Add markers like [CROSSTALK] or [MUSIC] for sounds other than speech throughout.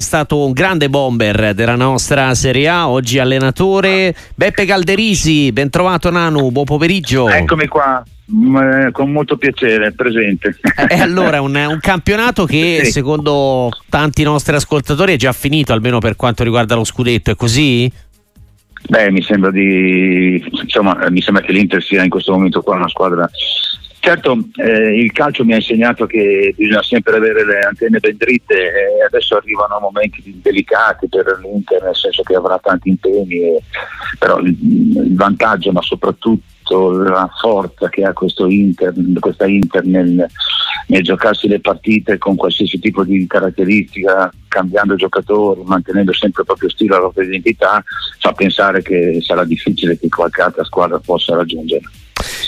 È stato un grande bomber della nostra Serie A, oggi allenatore Beppe Calderisi, ben trovato Nanu, buon pomeriggio. Eccomi qua, mm, con molto piacere, presente. E allora un, un campionato che sì. secondo tanti nostri ascoltatori è già finito, almeno per quanto riguarda lo scudetto, è così? Beh, mi sembra di insomma, mi sembra che l'Inter sia in questo momento qua una squadra. Certo, eh, il calcio mi ha insegnato che bisogna sempre avere le antenne ben dritte e adesso arrivano momenti delicati per l'Inter, nel senso che avrà tanti impegni, e, però il, il vantaggio, ma soprattutto la forza che ha Inter, questa Inter nel, nel, giocarsi le partite con qualsiasi tipo di caratteristica, cambiando giocatori, mantenendo sempre il proprio stile, la propria identità, fa pensare che sarà difficile che qualche altra squadra possa raggiungere.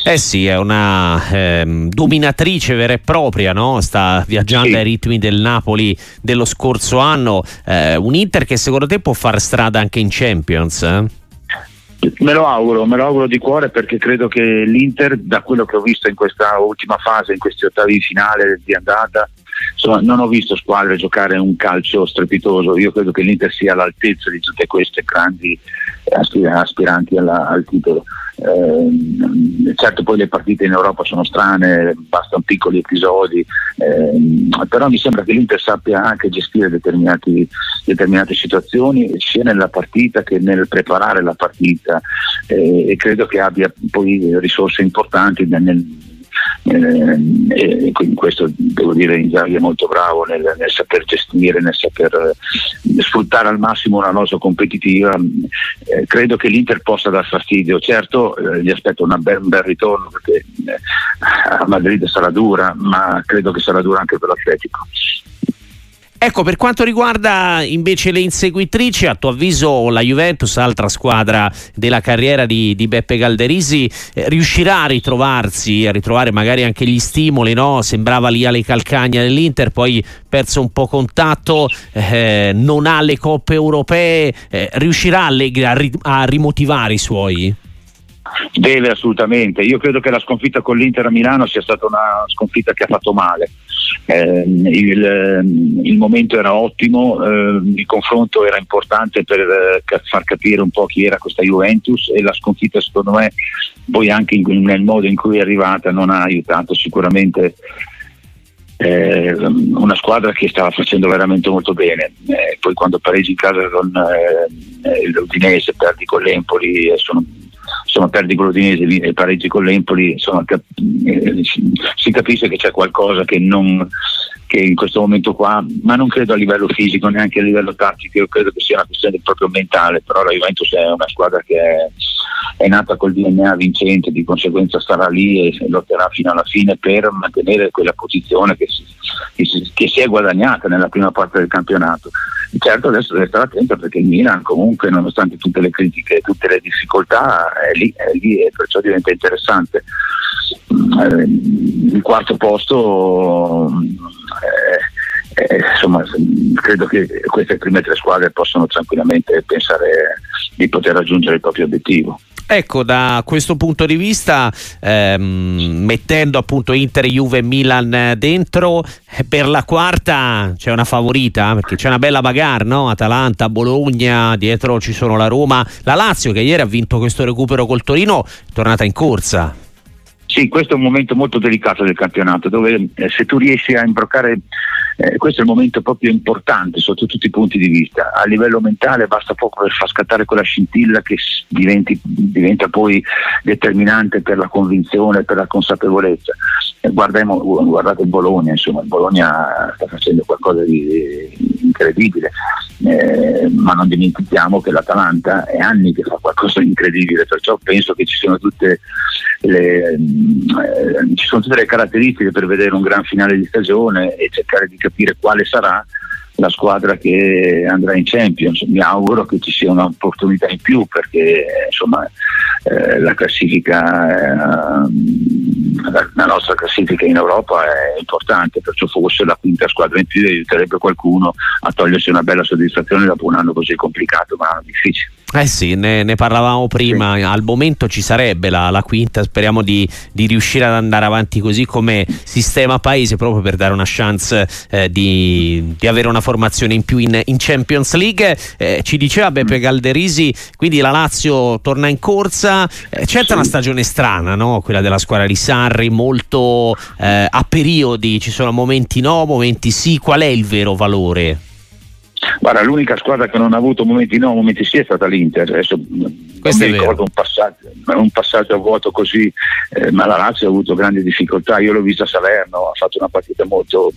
Eh sì, è una ehm, dominatrice vera e propria, no? sta viaggiando sì. ai ritmi del Napoli dello scorso anno. Eh, un Inter che secondo te può fare strada anche in Champions? Eh? Me lo auguro, me lo auguro di cuore perché credo che l'Inter, da quello che ho visto in questa ultima fase, in questi ottavi di finale di andata, insomma, non ho visto squadre giocare un calcio strepitoso. Io credo che l'Inter sia all'altezza di tutte queste grandi aspiranti alla, al titolo. Eh, certo poi le partite in Europa sono strane, bastano piccoli episodi, eh, però mi sembra che l'Inter sappia anche gestire determinate situazioni sia nella partita che nel preparare la partita eh, e credo che abbia poi risorse importanti nel, eh, e in questo devo dire Inzaghi è molto bravo nel, nel saper gestire, nel saper eh, sfruttare al massimo una rosa competitiva. Eh, credo che l'Inter possa dar fastidio, certo eh, gli aspetto un bel, bel ritorno perché eh, a Madrid sarà dura, ma credo che sarà dura anche per l'Atletico. Ecco, per quanto riguarda invece le inseguitrici, a tuo avviso la Juventus, altra squadra della carriera di, di Beppe Calderisi, eh, riuscirà a ritrovarsi, a ritrovare magari anche gli stimoli, no? Sembrava lì alle calcagna dell'Inter, poi perso un po' contatto, eh, non ha le coppe europee, eh, riuscirà Allegri a, ri- a rimotivare i suoi? Deve assolutamente, io credo che la sconfitta con l'Inter a Milano sia stata una sconfitta che ha fatto male eh, il, il, momento era ottimo, eh, il confronto era importante per eh, far capire un po' chi era questa Juventus e la sconfitta secondo me poi anche in, nel modo in cui è arrivata non ha aiutato sicuramente eh, una squadra che stava facendo veramente molto bene. Eh, poi quando pareggi in casa con eh, l'Udinese, perdi con l'Empoli, sono insomma, perdi con l'Udinese e pareggi con l'Empoli, insomma, cap- eh, si capisce che c'è qualcosa che, non, che in questo momento qua, ma non credo a livello fisico, neanche a livello tattico, io credo che sia una questione proprio mentale, però la Juventus è una squadra che è, è nata col DNA vincente, di conseguenza starà lì e lotterà fino alla fine per mantenere quella posizione che si, che si, che si è guadagnata nella prima parte del campionato. Certo adesso deve stare attento perché il Milan comunque nonostante tutte le critiche e tutte le difficoltà è lì, è lì e perciò diventa interessante. Eh, il quarto posto eh, eh, insomma credo che queste prime tre squadre possano tranquillamente pensare di poter raggiungere il proprio obiettivo. Ecco, da questo punto di vista, ehm, mettendo appunto Inter, Juve e Milan dentro, eh, per la quarta c'è una favorita, perché c'è una bella bagarre, no? Atalanta, Bologna, dietro ci sono la Roma, la Lazio che ieri ha vinto questo recupero col Torino, è tornata in corsa. Sì, questo è un momento molto delicato del campionato, dove eh, se tu riesci a imbroccare eh, questo è il momento proprio importante sotto tutti i punti di vista. A livello mentale basta poco per far scattare quella scintilla che diventi, diventa poi determinante per la convinzione, per la consapevolezza. Eh, guardate il Bologna, insomma, il Bologna sta facendo qualcosa di, di incredibile, eh, ma non dimentichiamo che l'Atalanta è anni che fa qualcosa di incredibile, perciò penso che ci sono tutte le, eh, ci sono tutte le caratteristiche per vedere un gran finale di stagione e cercare di capire quale sarà la squadra che andrà in Champions. Mi auguro che ci sia un'opportunità in più perché insomma, eh, la classifica eh, la, nostra classifica in Europa è importante, perciò forse la quinta squadra in più aiuterebbe qualcuno a togliersi una bella soddisfazione dopo un anno così complicato ma difficile. Eh sì, ne, ne parlavamo prima, sì. al momento ci sarebbe la, la quinta, speriamo di, di, riuscire ad andare avanti così come sistema paese proprio per dare una chance eh, di, di, avere una formazione in più in, in Champions League. Eh, ci diceva Beppe mm. Galderisi, quindi la Lazio torna in corsa, eh, certo sì. una stagione strana, no? quella della squadra di Sarri, molto eh, a periodi, ci sono momenti no, momenti sì, qual è il vero valore? Guarda, l'unica squadra che non ha avuto momenti no, momenti sì è stata l'Inter. Adesso Questo non mi ricordo un passaggio, un passaggio, a vuoto così, eh, ma la Lazio ha avuto grandi difficoltà. Io l'ho vista a Salerno, ha fatto una partita molto,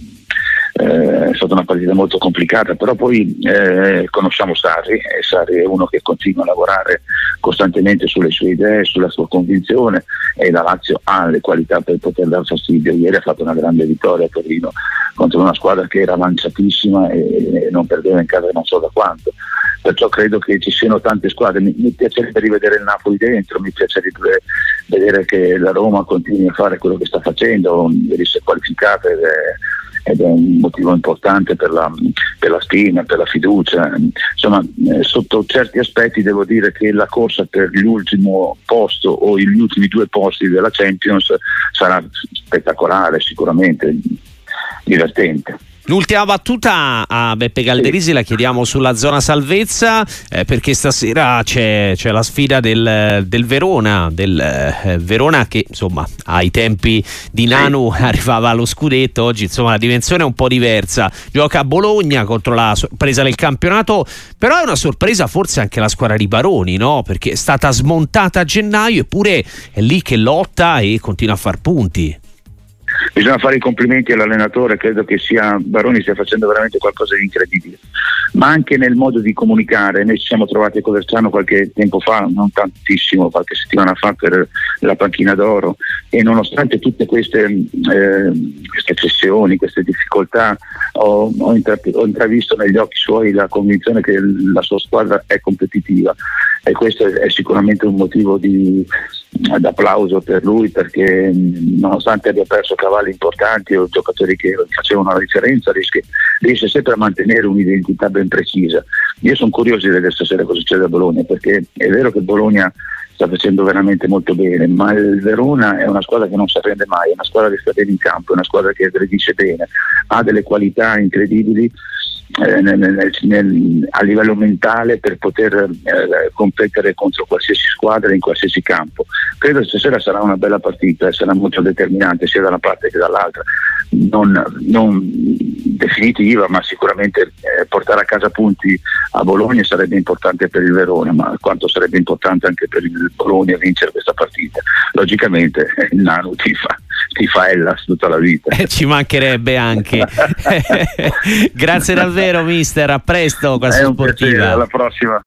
eh, è stata una partita molto complicata, però poi eh, conosciamo Sarri e Sarri è uno che continua a lavorare costantemente sulle sue idee, sulla sua convinzione e la Lazio ha le qualità per poter dar fastidio. Ieri ha fatto una grande vittoria a Torino contro una squadra che era lanciatissima e, e non perdeva in casa non so da quanto. Perciò credo che ci siano tante squadre. Mi, mi piacerebbe rivedere il Napoli dentro, mi piacerebbe vedere che la Roma continui a fare quello che sta facendo, è qualificata ed è, ed è un motivo importante per la, per la, stima, per la fiducia. Insomma, eh, sotto certi aspetti devo dire che la corsa per l'ultimo posto o gli ultimi due posti della Champions sarà spettacolare sicuramente divertente. L'ultima battuta a Beppe Galderisi sì. la chiediamo sulla zona salvezza eh, perché stasera c'è, c'è, la sfida del, del Verona, del eh, Verona che insomma ai tempi di Nanu [LAUGHS] arrivava allo scudetto, oggi insomma la dimensione è un po' diversa, gioca a Bologna contro la sorpresa del campionato, però è una sorpresa forse anche la squadra di Baroni, no? perché è stata smontata a gennaio eppure è lì che lotta e continua a far punti. Bisogna fare i complimenti all'allenatore, credo che sia, Baroni stia facendo veramente qualcosa di incredibile, ma anche nel modo di comunicare. Noi ci siamo trovati a Coverciano qualche tempo fa, non tantissimo, qualche settimana fa per la panchina d'oro e nonostante tutte queste, eh, queste pressioni, queste difficoltà, ho, ho intravisto negli occhi suoi la convinzione che la sua squadra è competitiva e questo è sicuramente un motivo di, d'applauso per lui perché nonostante abbia perso cavalli importanti o giocatori che facevano la differenza riesce, riesce sempre a mantenere un'identità ben precisa. Io sono curioso di vedere stasera cosa succede a Bologna perché è vero che Bologna sta facendo veramente molto bene, ma il Verona è una squadra che non si arrende mai, è una squadra che sta bene in campo, è una squadra che aggredisce bene, ha delle qualità incredibili eh, nel, nel, a livello mentale per poter eh, competere contro qualsiasi squadra in qualsiasi campo. Credo che stasera sarà una bella partita, sarà molto determinante sia da una parte che dall'altra, non, non definitiva, ma sicuramente eh, portare a casa punti a Bologna sarebbe importante per il Verona, ma quanto sarebbe importante anche per il Bologna vincere questa partita. Logicamente il Nano ti fa, ti fa Ellas tutta la vita. Eh, ci mancherebbe anche. [LAUGHS] [LAUGHS] Grazie davvero mister, a presto con la sportiva. alla prossima.